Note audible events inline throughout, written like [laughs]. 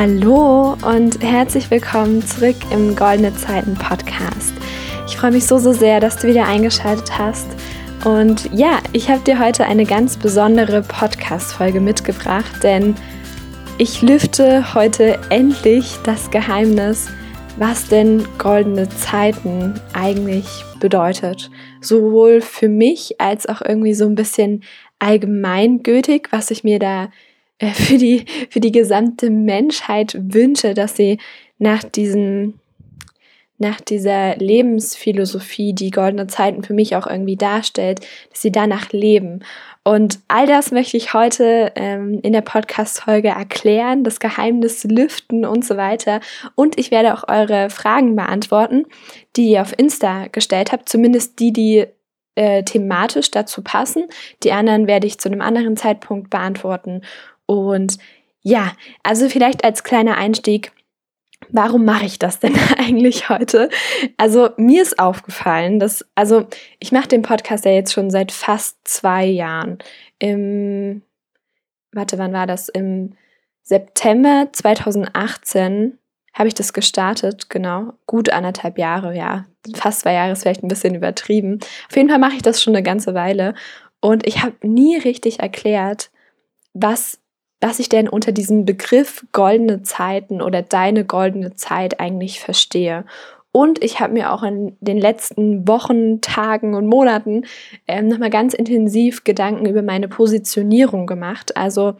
Hallo und herzlich willkommen zurück im Goldene Zeiten Podcast. Ich freue mich so, so sehr, dass du wieder eingeschaltet hast. Und ja, ich habe dir heute eine ganz besondere Podcast-Folge mitgebracht, denn ich lüfte heute endlich das Geheimnis, was denn goldene Zeiten eigentlich bedeutet. Sowohl für mich als auch irgendwie so ein bisschen allgemeingültig, was ich mir da äh, für, die, für die gesamte Menschheit wünsche, dass sie nach diesem nach dieser Lebensphilosophie, die goldene Zeiten für mich auch irgendwie darstellt, dass sie danach leben. Und all das möchte ich heute ähm, in der Podcast-Folge erklären, das Geheimnis lüften und so weiter. Und ich werde auch eure Fragen beantworten, die ihr auf Insta gestellt habt, zumindest die, die äh, thematisch dazu passen. Die anderen werde ich zu einem anderen Zeitpunkt beantworten. Und ja, also vielleicht als kleiner Einstieg, warum mache ich das denn [laughs] eigentlich heute? Also mir ist aufgefallen, dass, also ich mache den Podcast ja jetzt schon seit fast zwei Jahren. Im, warte, wann war das? Im September 2018 habe ich das gestartet, genau. Gut anderthalb Jahre, ja. Fast zwei Jahre ist vielleicht ein bisschen übertrieben. Auf jeden Fall mache ich das schon eine ganze Weile. Und ich habe nie richtig erklärt, was was ich denn unter diesem Begriff goldene Zeiten oder deine goldene Zeit eigentlich verstehe. Und ich habe mir auch in den letzten Wochen, Tagen und Monaten ähm, nochmal ganz intensiv Gedanken über meine Positionierung gemacht. Also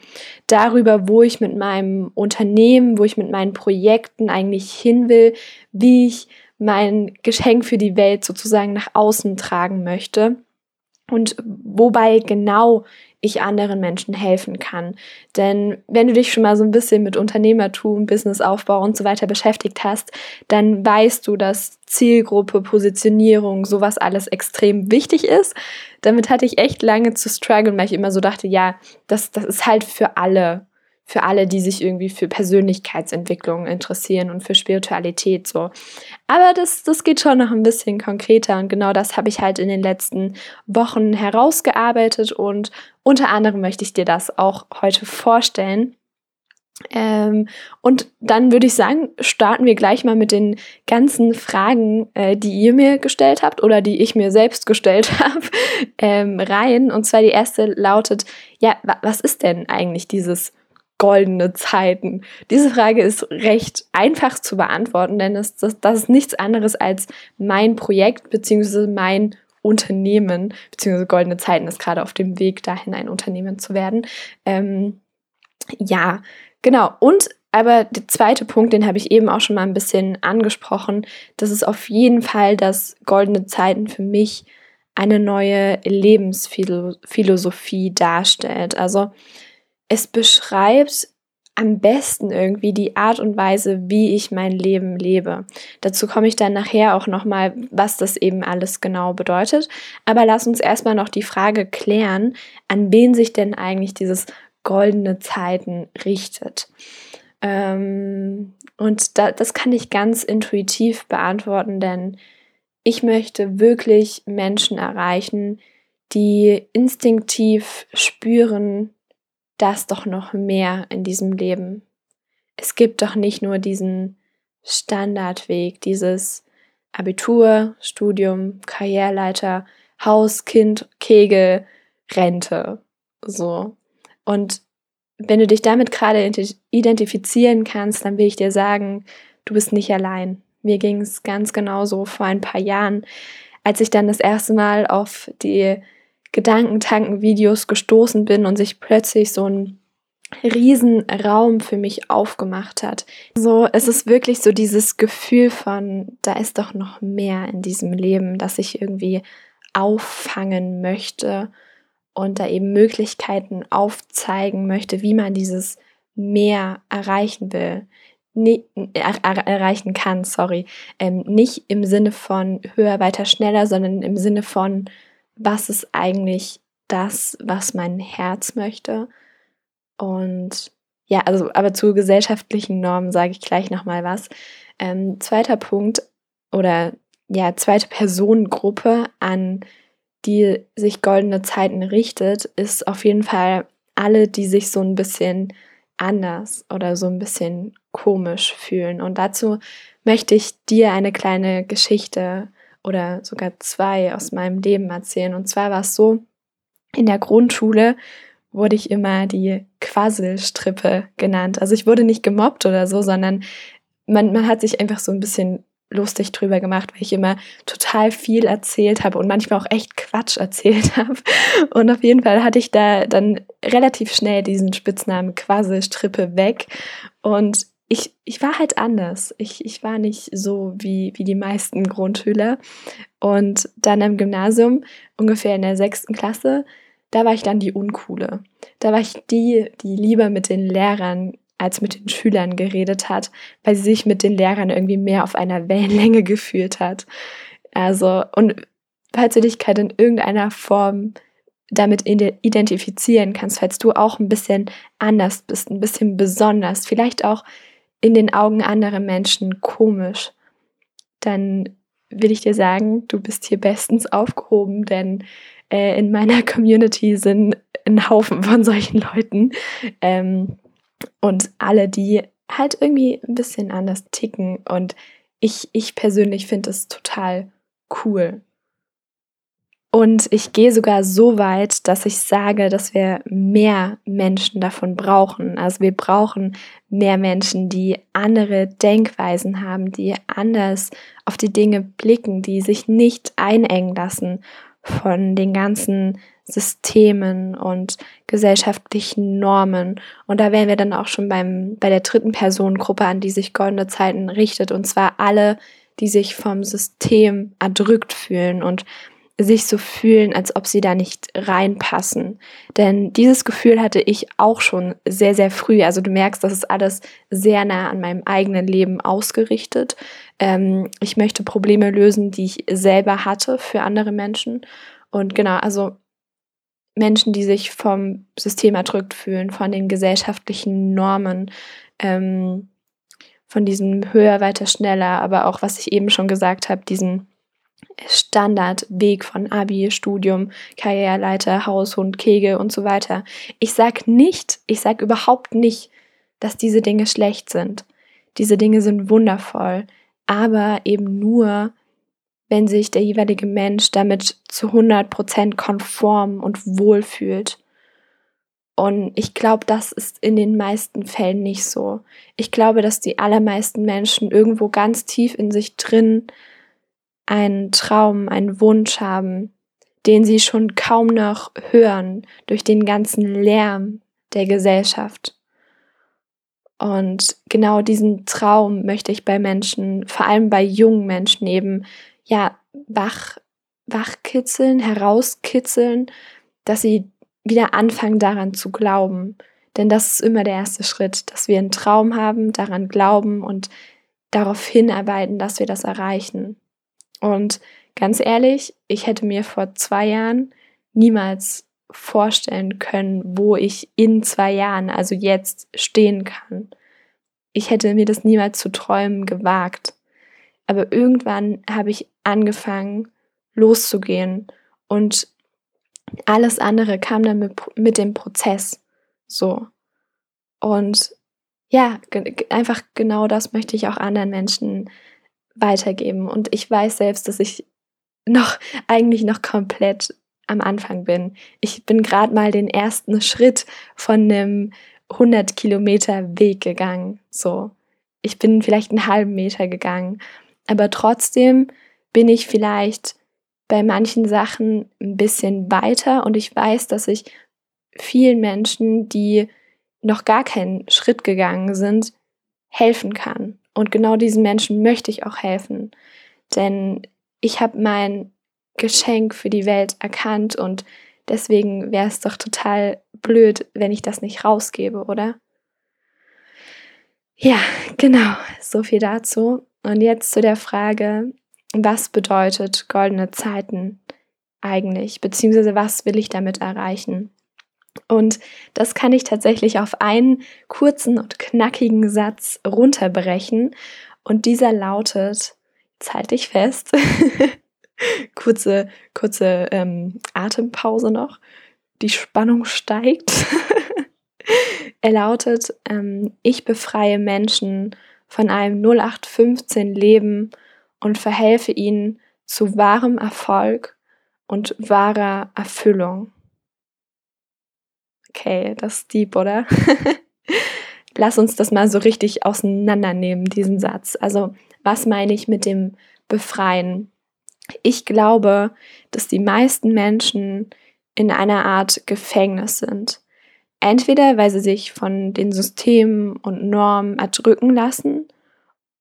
darüber, wo ich mit meinem Unternehmen, wo ich mit meinen Projekten eigentlich hin will, wie ich mein Geschenk für die Welt sozusagen nach außen tragen möchte. Und wobei genau ich anderen Menschen helfen kann. Denn wenn du dich schon mal so ein bisschen mit Unternehmertum, Businessaufbau und so weiter beschäftigt hast, dann weißt du, dass Zielgruppe, Positionierung, sowas alles extrem wichtig ist. Damit hatte ich echt lange zu strugglen, weil ich immer so dachte, ja, das, das ist halt für alle für alle, die sich irgendwie für Persönlichkeitsentwicklung interessieren und für Spiritualität so. Aber das, das geht schon noch ein bisschen konkreter und genau das habe ich halt in den letzten Wochen herausgearbeitet und unter anderem möchte ich dir das auch heute vorstellen. Ähm, und dann würde ich sagen, starten wir gleich mal mit den ganzen Fragen, äh, die ihr mir gestellt habt oder die ich mir selbst gestellt [laughs] habe, ähm, rein. Und zwar die erste lautet, ja, was ist denn eigentlich dieses goldene Zeiten? Diese Frage ist recht einfach zu beantworten, denn es, das, das ist nichts anderes als mein Projekt bzw. mein Unternehmen, beziehungsweise goldene Zeiten ist gerade auf dem Weg dahin, ein Unternehmen zu werden. Ähm, ja, genau. Und aber der zweite Punkt, den habe ich eben auch schon mal ein bisschen angesprochen, das ist auf jeden Fall, dass goldene Zeiten für mich eine neue Lebensphilosophie darstellt. Also es beschreibt am besten irgendwie die Art und Weise, wie ich mein Leben lebe. Dazu komme ich dann nachher auch nochmal, was das eben alles genau bedeutet. Aber lass uns erstmal noch die Frage klären, an wen sich denn eigentlich dieses goldene Zeiten richtet. Ähm, und da, das kann ich ganz intuitiv beantworten, denn ich möchte wirklich Menschen erreichen, die instinktiv spüren, das doch noch mehr in diesem Leben. Es gibt doch nicht nur diesen Standardweg, dieses Abitur, Studium, Karriereleiter, Haus, Kind, Kegel, Rente. So. Und wenn du dich damit gerade identifizieren kannst, dann will ich dir sagen, du bist nicht allein. Mir ging es ganz genauso vor ein paar Jahren, als ich dann das erste Mal auf die Gedankentanken-Videos gestoßen bin und sich plötzlich so ein Riesenraum für mich aufgemacht hat. So, es ist wirklich so dieses Gefühl von, da ist doch noch mehr in diesem Leben, das ich irgendwie auffangen möchte und da eben Möglichkeiten aufzeigen möchte, wie man dieses mehr erreichen will. Nee, er, er, erreichen kann, sorry. Ähm, nicht im Sinne von höher, weiter, schneller, sondern im Sinne von was ist eigentlich das, was mein Herz möchte. Und ja, also aber zu gesellschaftlichen Normen sage ich gleich nochmal was. Ähm, zweiter Punkt oder ja, zweite Personengruppe, an die sich goldene Zeiten richtet, ist auf jeden Fall alle, die sich so ein bisschen anders oder so ein bisschen komisch fühlen. Und dazu möchte ich dir eine kleine Geschichte oder sogar zwei aus meinem Leben erzählen. Und zwar war es so, in der Grundschule wurde ich immer die Quasselstrippe genannt. Also ich wurde nicht gemobbt oder so, sondern man, man hat sich einfach so ein bisschen lustig drüber gemacht, weil ich immer total viel erzählt habe und manchmal auch echt Quatsch [laughs] erzählt habe. Und auf jeden Fall hatte ich da dann relativ schnell diesen Spitznamen Quasselstrippe weg. Und ich, ich war halt anders. Ich, ich war nicht so wie, wie die meisten Grundschüler. Und dann im Gymnasium, ungefähr in der sechsten Klasse, da war ich dann die Uncoole. Da war ich die, die lieber mit den Lehrern als mit den Schülern geredet hat, weil sie sich mit den Lehrern irgendwie mehr auf einer Wellenlänge [laughs] gefühlt hat. Also, und falls du dich halt in irgendeiner Form damit identifizieren kannst, falls du auch ein bisschen anders bist, ein bisschen besonders, vielleicht auch in den Augen anderer Menschen komisch, dann will ich dir sagen, du bist hier bestens aufgehoben, denn äh, in meiner [laughs] Community sind ein Haufen von solchen Leuten. Ähm, und alle, die halt irgendwie ein bisschen anders ticken. Und ich, ich persönlich finde es total cool. Und ich gehe sogar so weit, dass ich sage, dass wir mehr Menschen davon brauchen. Also wir brauchen mehr Menschen, die andere Denkweisen haben, die anders auf die Dinge blicken, die sich nicht einengen lassen von den ganzen Systemen und gesellschaftlichen Normen. Und da wären wir dann auch schon beim, bei der dritten Personengruppe, an die sich Goldene Zeiten richtet. Und zwar alle, die sich vom System erdrückt fühlen und sich so fühlen, als ob sie da nicht reinpassen. Denn dieses Gefühl hatte ich auch schon sehr, sehr früh. Also du merkst, das ist alles sehr nah an meinem eigenen Leben ausgerichtet. Ähm, ich möchte Probleme lösen, die ich selber hatte für andere Menschen. Und genau, also Menschen, die sich vom System erdrückt fühlen, von den gesellschaftlichen Normen, ähm, von diesem höher, weiter, schneller, aber auch, was ich eben schon gesagt habe, diesen Standardweg von Abi, Studium, Karriereleiter, Haushund, Kegel und so weiter. Ich sag nicht, ich sag überhaupt nicht, dass diese Dinge schlecht sind. Diese Dinge sind wundervoll, aber eben nur, wenn sich der jeweilige Mensch damit zu 100% konform und wohl fühlt. Und ich glaube, das ist in den meisten Fällen nicht so. Ich glaube, dass die allermeisten Menschen irgendwo ganz tief in sich drin einen Traum, einen Wunsch haben, den sie schon kaum noch hören durch den ganzen Lärm der Gesellschaft. Und genau diesen Traum möchte ich bei Menschen, vor allem bei jungen Menschen eben, ja, wach, wachkitzeln, herauskitzeln, dass sie wieder anfangen daran zu glauben. Denn das ist immer der erste Schritt, dass wir einen Traum haben, daran glauben und darauf hinarbeiten, dass wir das erreichen. Und ganz ehrlich, ich hätte mir vor zwei Jahren niemals vorstellen können, wo ich in zwei Jahren, also jetzt, stehen kann. Ich hätte mir das niemals zu träumen gewagt. Aber irgendwann habe ich angefangen, loszugehen und alles andere kam dann mit, mit dem Prozess so. Und ja, einfach genau das möchte ich auch anderen Menschen weitergeben. Und ich weiß selbst, dass ich noch eigentlich noch komplett am Anfang bin. Ich bin gerade mal den ersten Schritt von einem 100 Kilometer Weg gegangen. So, ich bin vielleicht einen halben Meter gegangen, aber trotzdem bin ich vielleicht bei manchen Sachen ein bisschen weiter und ich weiß, dass ich vielen Menschen, die noch gar keinen Schritt gegangen sind, helfen kann. Und genau diesen Menschen möchte ich auch helfen. Denn ich habe mein Geschenk für die Welt erkannt und deswegen wäre es doch total blöd, wenn ich das nicht rausgebe, oder? Ja, genau, so viel dazu. Und jetzt zu der Frage, was bedeutet goldene Zeiten eigentlich, beziehungsweise was will ich damit erreichen? Und das kann ich tatsächlich auf einen kurzen und knackigen Satz runterbrechen. Und dieser lautet, jetzt halte ich fest, [laughs] kurze, kurze ähm, Atempause noch, die Spannung steigt. [laughs] er lautet, ähm, ich befreie Menschen von einem 0815 Leben und verhelfe ihnen zu wahrem Erfolg und wahrer Erfüllung. Okay, das ist deep, oder? [laughs] Lass uns das mal so richtig auseinandernehmen, diesen Satz. Also, was meine ich mit dem Befreien? Ich glaube, dass die meisten Menschen in einer Art Gefängnis sind. Entweder weil sie sich von den Systemen und Normen erdrücken lassen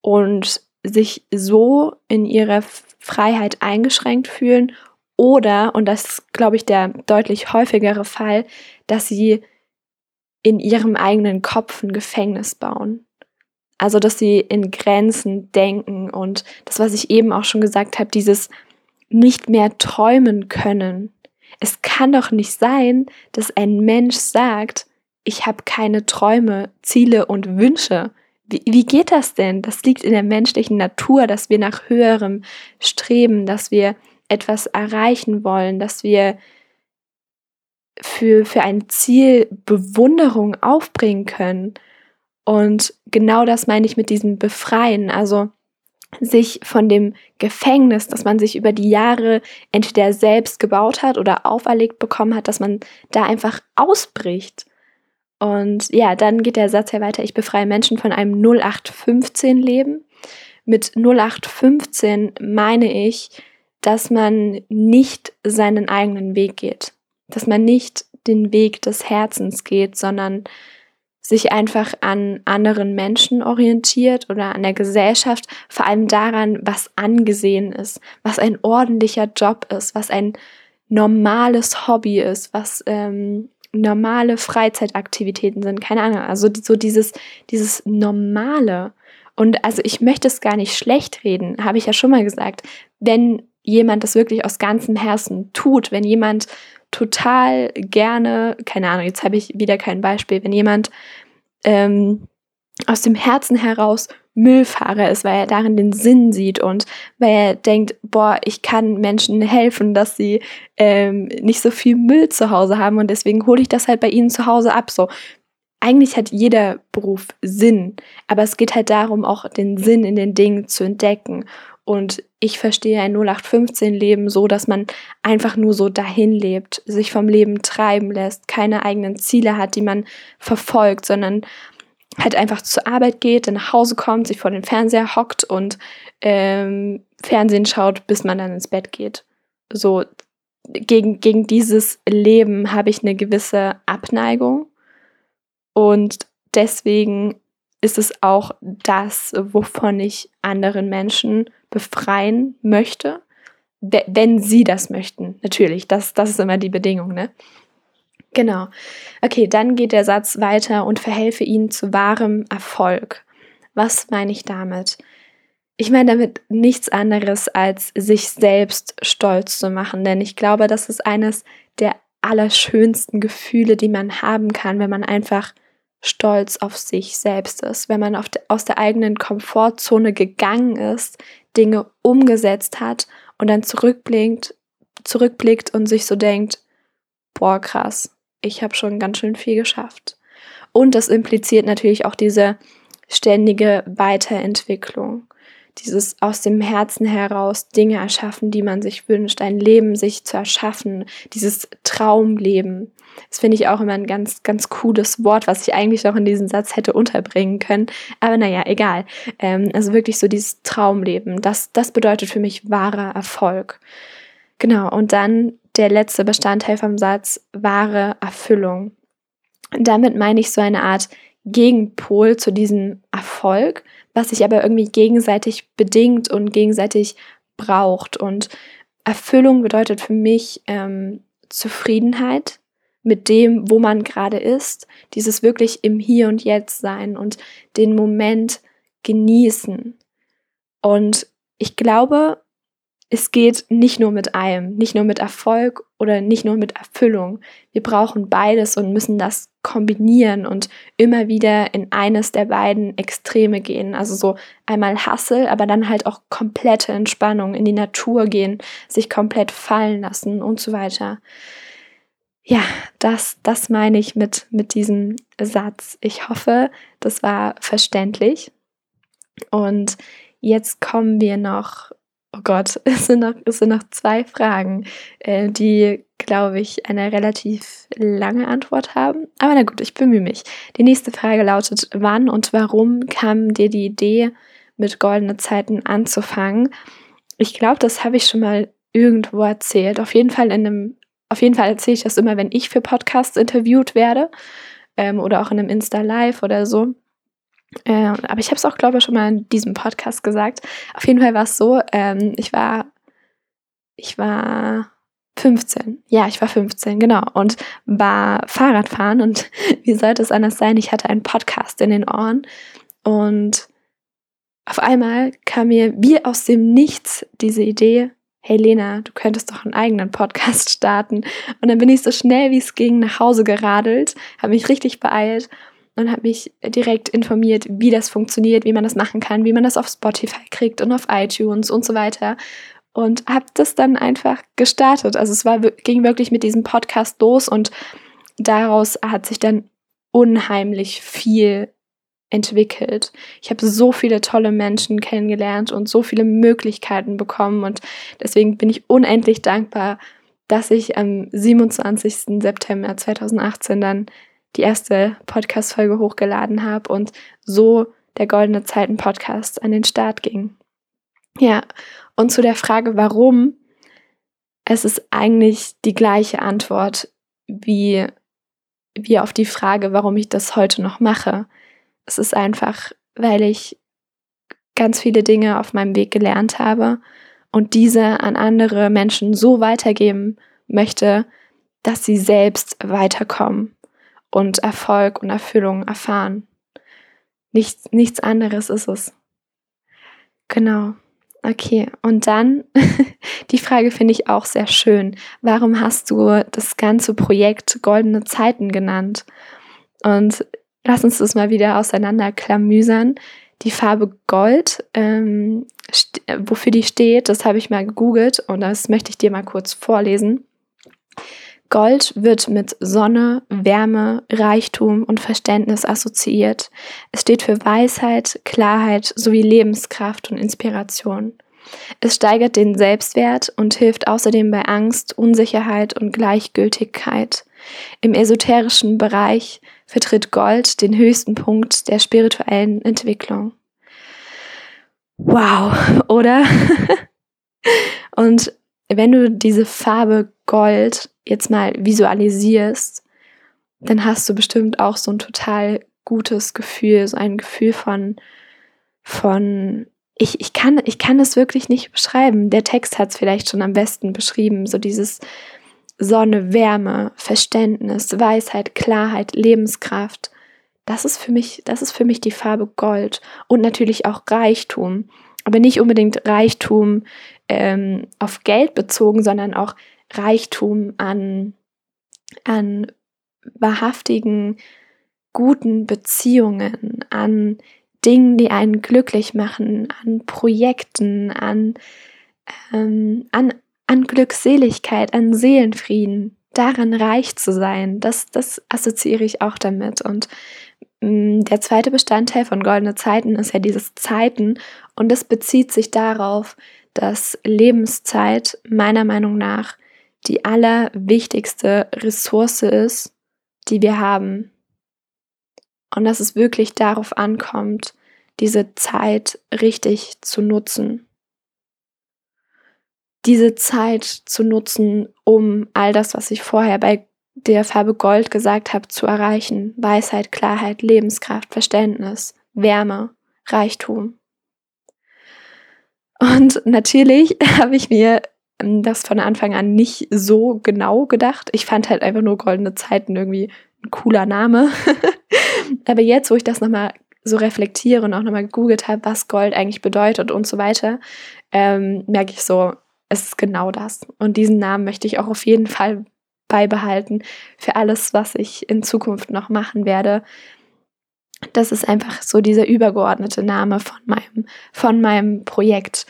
und sich so in ihrer Freiheit eingeschränkt fühlen oder, und das ist, glaube ich, der deutlich häufigere Fall, dass sie in ihrem eigenen Kopf ein Gefängnis bauen. Also, dass sie in Grenzen denken und das, was ich eben auch schon gesagt habe, dieses nicht mehr träumen können. Es kann doch nicht sein, dass ein Mensch sagt, ich habe keine Träume, Ziele und Wünsche. Wie, wie geht das denn? Das liegt in der menschlichen Natur, dass wir nach höherem streben, dass wir etwas erreichen wollen, dass wir für, für ein Ziel Bewunderung aufbringen können. Und genau das meine ich mit diesem Befreien. Also sich von dem Gefängnis, das man sich über die Jahre entweder selbst gebaut hat oder auferlegt bekommen hat, dass man da einfach ausbricht. Und ja, dann geht der Satz ja weiter, ich befreie Menschen von einem 0815 Leben. Mit 0815 meine ich, dass man nicht seinen eigenen Weg geht, dass man nicht den Weg des Herzens geht, sondern sich einfach an anderen Menschen orientiert oder an der Gesellschaft, vor allem daran, was angesehen ist, was ein ordentlicher Job ist, was ein normales Hobby ist, was ähm, normale Freizeitaktivitäten sind, keine Ahnung, also so dieses, dieses Normale. Und also ich möchte es gar nicht schlecht reden, habe ich ja schon mal gesagt. Wenn jemand das wirklich aus ganzem Herzen tut, wenn jemand total gerne, keine Ahnung, jetzt habe ich wieder kein Beispiel, wenn jemand ähm, aus dem Herzen heraus Müllfahrer ist, weil er darin den Sinn sieht und weil er denkt, boah, ich kann Menschen helfen, dass sie ähm, nicht so viel Müll zu Hause haben und deswegen hole ich das halt bei ihnen zu Hause ab. So, eigentlich hat jeder Beruf Sinn, aber es geht halt darum, auch den Sinn in den Dingen zu entdecken. Und ich verstehe ein 0815-Leben so, dass man einfach nur so dahin lebt, sich vom Leben treiben lässt, keine eigenen Ziele hat, die man verfolgt, sondern halt einfach zur Arbeit geht, dann nach Hause kommt, sich vor den Fernseher hockt und ähm, Fernsehen schaut, bis man dann ins Bett geht. So gegen, gegen dieses Leben habe ich eine gewisse Abneigung und deswegen ist es auch das, wovon ich anderen Menschen befreien möchte, wenn sie das möchten. Natürlich, das, das ist immer die Bedingung, ne? Genau. Okay, dann geht der Satz weiter und verhelfe ihnen zu wahrem Erfolg. Was meine ich damit? Ich meine damit nichts anderes als sich selbst stolz zu machen, denn ich glaube, das ist eines der allerschönsten Gefühle, die man haben kann, wenn man einfach stolz auf sich selbst ist, wenn man de, aus der eigenen Komfortzone gegangen ist, Dinge umgesetzt hat und dann zurückblickt, zurückblickt und sich so denkt, boah, krass, ich habe schon ganz schön viel geschafft. Und das impliziert natürlich auch diese ständige Weiterentwicklung dieses aus dem Herzen heraus Dinge erschaffen, die man sich wünscht, ein Leben sich zu erschaffen, dieses Traumleben. Das finde ich auch immer ein ganz, ganz cooles Wort, was ich eigentlich noch in diesen Satz hätte unterbringen können. Aber naja, egal. Ähm, also wirklich so dieses Traumleben, das, das bedeutet für mich wahrer Erfolg. Genau, und dann der letzte Bestandteil vom Satz, wahre Erfüllung. Damit meine ich so eine Art Gegenpol zu diesem Erfolg, was sich aber irgendwie gegenseitig bedingt und gegenseitig braucht. Und Erfüllung bedeutet für mich ähm, Zufriedenheit mit dem, wo man gerade ist, dieses wirklich im Hier und Jetzt sein und den Moment genießen. Und ich glaube, es geht nicht nur mit einem, nicht nur mit Erfolg oder nicht nur mit Erfüllung. Wir brauchen beides und müssen das kombinieren und immer wieder in eines der beiden Extreme gehen. Also so einmal Hassel, aber dann halt auch komplette Entspannung, in die Natur gehen, sich komplett fallen lassen und so weiter. ja, das, das meine ich mit, mit diesem Satz. Ich hoffe, das war verständlich. Und jetzt kommen wir noch, oh Gott, [laughs] es sind noch, es sind noch zwei Fragen, äh, die, glaube ich, eine relativ lange Antwort haben. Aber na gut, ich bemühe mich. Die nächste Frage lautet, wann und warum kam dir die Idee, mit goldene Zeiten anzufangen? Ich glaube, das habe ich schon mal irgendwo erzählt. Auf jeden Fall in einem auf jeden Fall erzähle ich das immer, wenn ich für Podcasts interviewt werde ähm, oder auch in einem Insta-Live oder so. Äh, aber ich habe es auch, glaube ich, schon mal in diesem Podcast gesagt. Auf jeden Fall war es so, ähm, ich war, ich war 15. Ja, ich war 15, genau. Und war Fahrradfahren und [laughs] wie sollte es anders sein? Ich hatte einen Podcast in den Ohren und auf einmal kam mir wie aus dem Nichts diese Idee, hey Lena, du könntest doch einen eigenen Podcast starten. Und dann bin ich so schnell wie es ging nach Hause geradelt, habe mich richtig beeilt und habe mich direkt informiert, wie das funktioniert, wie man das machen kann, wie man das auf Spotify kriegt und auf iTunes und so weiter. Und habe das dann einfach gestartet. Also es war, ging wirklich mit diesem Podcast los und daraus hat sich dann unheimlich viel entwickelt. Ich habe so viele tolle Menschen kennengelernt und so viele Möglichkeiten bekommen und deswegen bin ich unendlich dankbar, dass ich am 27. September 2018 dann die erste Podcast-Folge hochgeladen habe und so der Goldene Zeiten Podcast an den Start ging. Ja, und zu der Frage, warum, es ist eigentlich die gleiche Antwort wie, wie auf die Frage, warum ich das heute noch mache. Es ist einfach, weil ich ganz viele Dinge auf meinem Weg gelernt habe und diese an andere Menschen so weitergeben möchte, dass sie selbst weiterkommen und Erfolg und Erfüllung erfahren. Nichts, nichts anderes ist es. Genau. Okay, und dann [laughs] die Frage finde ich auch sehr schön. Warum hast du das ganze Projekt Goldene Zeiten genannt? Und lass uns das mal wieder auseinanderklamüsern. Die Farbe Gold, ähm, wofür die steht, das habe ich mal gegoogelt und das möchte ich dir mal kurz vorlesen. Gold wird mit Sonne, Wärme, Reichtum und Verständnis assoziiert. Es steht für Weisheit, Klarheit sowie Lebenskraft und Inspiration. Es steigert den Selbstwert und hilft außerdem bei Angst, Unsicherheit und Gleichgültigkeit. Im esoterischen Bereich vertritt Gold den höchsten Punkt der spirituellen Entwicklung. Wow, oder? [laughs] Und wenn du diese Farbe Gold jetzt mal visualisierst, dann hast du bestimmt auch so ein total gutes Gefühl, so ein Gefühl von, von ich, ich, kann, ich kann es wirklich nicht beschreiben. Der Text hat es vielleicht schon am besten beschrieben, so dieses Sonne, Wärme, Verständnis, Weisheit, Klarheit, Lebenskraft. Das ist für mich, das ist für mich die Farbe Gold und natürlich auch Reichtum. Aber nicht unbedingt Reichtum ähm, auf Geld bezogen, sondern auch Reichtum an, an wahrhaftigen, guten Beziehungen, an Dingen, die einen glücklich machen, an Projekten, an, ähm, an an Glückseligkeit, an Seelenfrieden, daran reich zu sein, das, das assoziiere ich auch damit. Und mh, mm, der zweite Bestandteil von Goldene Zeiten ist ja dieses Zeiten und das bezieht sich darauf, dass Lebenszeit meiner Meinung nach die allerwichtigste Ressource ist, die wir haben. Und dass es wirklich darauf ankommt, diese Zeit richtig zu nutzen diese Zeit zu nutzen, um all das, was ich vorher bei der Farbe Gold gesagt habe, zu erreichen. Weisheit, Klarheit, Lebenskraft, Verständnis, Wärme, Reichtum. Und natürlich [laughs] habe ich mir das von Anfang an nicht so genau gedacht. Ich fand halt einfach nur goldene Zeiten irgendwie ein cooler Name. [laughs] Aber jetzt, wo ich das nochmal so reflektiere und auch nochmal gegoogelt habe, was Gold eigentlich bedeutet und so weiter, ähm, merke ich so, es ist genau das. Und diesen Namen möchte ich auch auf jeden Fall beibehalten für alles, was ich in Zukunft noch machen werde. Das ist einfach so dieser übergeordnete Name von meinem, von meinem Projekt.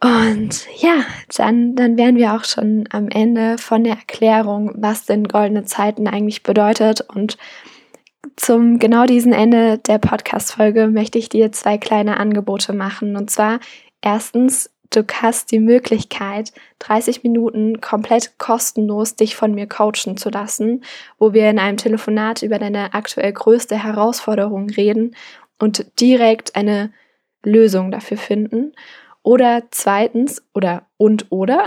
Und ja, dann, dann wären wir auch schon am Ende von der Erklärung, was denn goldene Zeiten eigentlich bedeutet. Und zum genau diesen Ende der Podcast-Folge möchte ich dir zwei kleine Angebote machen. Und zwar erstens, du hast die Möglichkeit, 30 Minuten komplett kostenlos dich von mir coachen zu lassen, wo wir in einem Telefonat über deine aktuell größte Herausforderung reden und direkt eine Lösung dafür finden. Oder zweitens, oder und oder,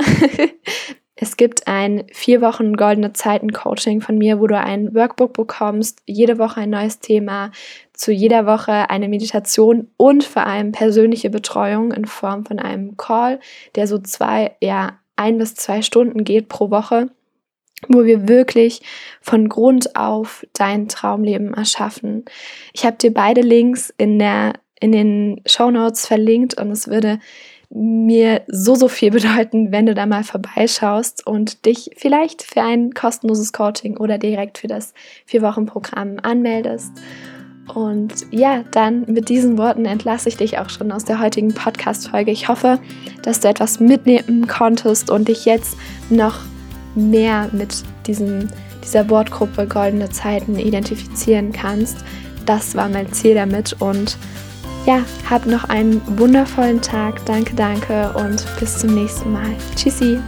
[laughs] es gibt ein vier Wochen goldene Zeiten Coaching von mir, wo du ein Workbook bekommst, jede Woche ein neues Thema, zu jeder Woche eine Meditation und vor allem persönliche Betreuung in Form von einem Call, der so zwei, ja, ein bis zwei Stunden geht pro Woche, wo wir wirklich von Grund auf dein Traumleben erschaffen. Ich habe dir beide Links in der in den Show Notes verlinkt und es würde mir so, so viel [laughs] bedeuten, wenn du da mal vorbeischaust und dich vielleicht für ein kostenloses Coaching oder direkt für das Vier-Wochen-Programm anmeldest. Und ja, dann mit diesen Worten entlasse ich dich auch schon aus der heutigen Podcast-Folge. Ich hoffe, dass du etwas mitnehmen konntest und dich jetzt noch mehr mit diesem, dieser Wortgruppe Goldene Zeiten identifizieren kannst. Das war mein Ziel damit und ja, hab noch einen wundervollen Tag. Danke, danke und bis zum nächsten Mal. Tschüssi.